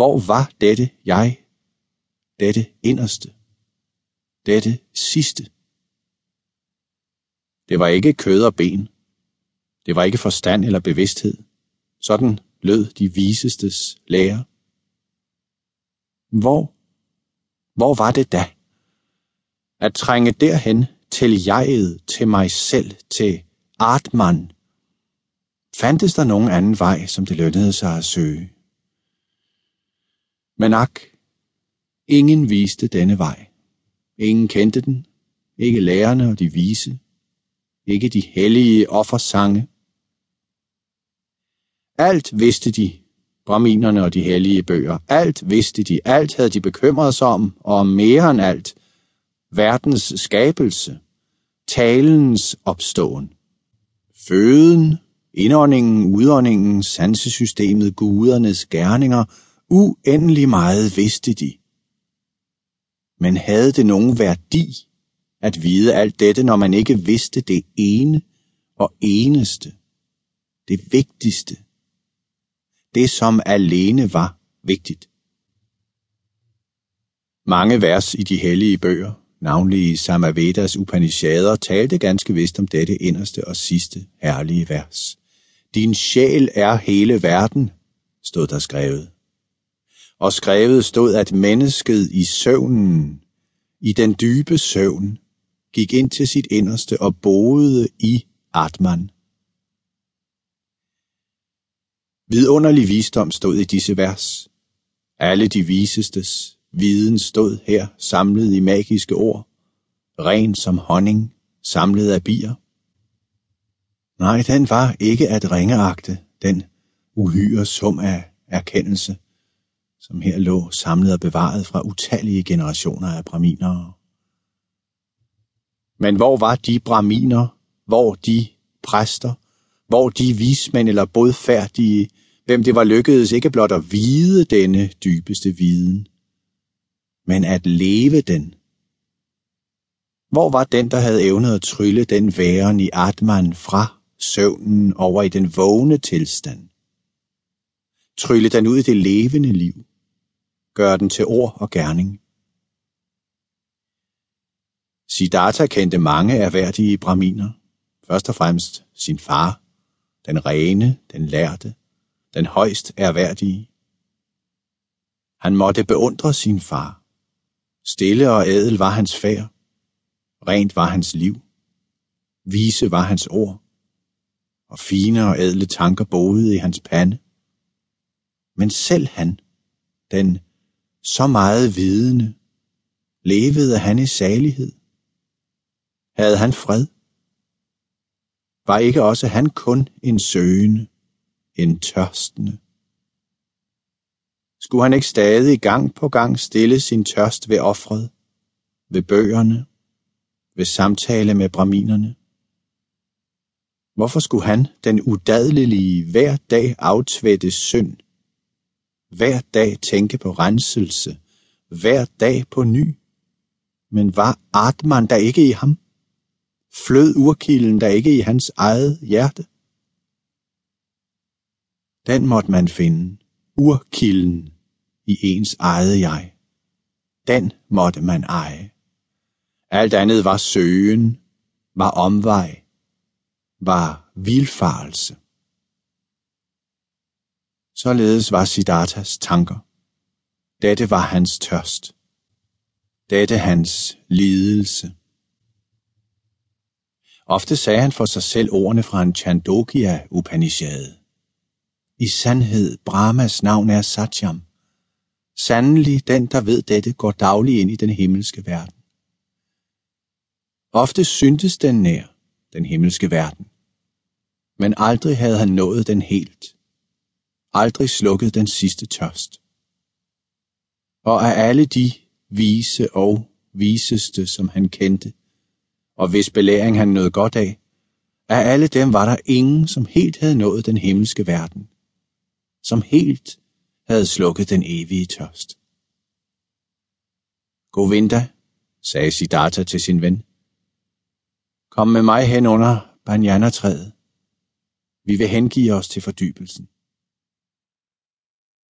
Hvor var dette jeg? Dette inderste? Dette sidste? Det var ikke kød og ben. Det var ikke forstand eller bevidsthed. Sådan lød de visestes lære. Hvor? Hvor var det da? At trænge derhen til jeget, til mig selv, til Atman. Fandtes der nogen anden vej, som det lønnede sig at søge? Men ak, ingen viste denne vej. Ingen kendte den, ikke lærerne og de vise, ikke de hellige offersange. Alt vidste de, braminerne og de hellige bøger. Alt vidste de, alt havde de bekymret sig om, og mere end alt, verdens skabelse, talens opståen, føden, indåndingen, udåndingen, sansesystemet, gudernes gerninger, uendelig meget vidste de. Men havde det nogen værdi at vide alt dette, når man ikke vidste det ene og eneste, det vigtigste, det som alene var vigtigt? Mange vers i de hellige bøger, navnlig i Samavedas Upanishader, talte ganske vist om dette inderste og sidste herlige vers. Din sjæl er hele verden, stod der skrevet og skrevet stod, at mennesket i søvnen, i den dybe søvn, gik ind til sit inderste og boede i Atman. Vidunderlig visdom stod i disse vers. Alle de visestes viden stod her samlet i magiske ord, ren som honning, samlet af bier. Nej, den var ikke at ringeagte, den uhyre sum af erkendelse, som her lå samlet og bevaret fra utallige generationer af braminere. Men hvor var de braminer, hvor de præster, hvor de vismænd eller bodfærdige, hvem det var lykkedes ikke blot at vide denne dybeste viden, men at leve den. Hvor var den, der havde evnet at trylle den væren i Atman fra søvnen over i den vågne tilstand? Trylle den ud i det levende liv gøre den til ord og gerning. Siddhartha kendte mange erhverdige braminer, først og fremmest sin far, den rene, den lærte, den højst erhverdige. Han måtte beundre sin far. Stille og ædel var hans færd. Rent var hans liv. Vise var hans ord. Og fine og ædle tanker boede i hans pande. Men selv han, den så meget vidende, levede han i salighed? Havde han fred? Var ikke også han kun en søgende, en tørstende? Skulle han ikke stadig gang på gang stille sin tørst ved offret, ved bøgerne, ved samtale med braminerne? Hvorfor skulle han, den udadelige, hver dag aftvætte synd, hver dag tænke på renselse, hver dag på ny. Men var Atman der ikke i ham? Flød urkilden der ikke i hans eget hjerte? Den måtte man finde, urkilden i ens eget jeg. Den måtte man eje. Alt andet var søgen, var omvej, var vilfarelse. Således var Siddharthas tanker. Dette var hans tørst. Dette hans lidelse. Ofte sagde han for sig selv ordene fra en Chandogya Upanishad. I sandhed, Brahmas navn er Satyam. Sandelig, den, der ved dette, går daglig ind i den himmelske verden. Ofte syntes den nær, den himmelske verden. Men aldrig havde han nået den helt aldrig slukket den sidste tørst. Og af alle de vise og viseste, som han kendte, og hvis belæring han nåede godt af, af alle dem var der ingen, som helt havde nået den himmelske verden, som helt havde slukket den evige tørst. Govinda, sagde Siddhartha til sin ven, kom med mig hen under banyanatræet. Vi vil hengive os til fordybelsen.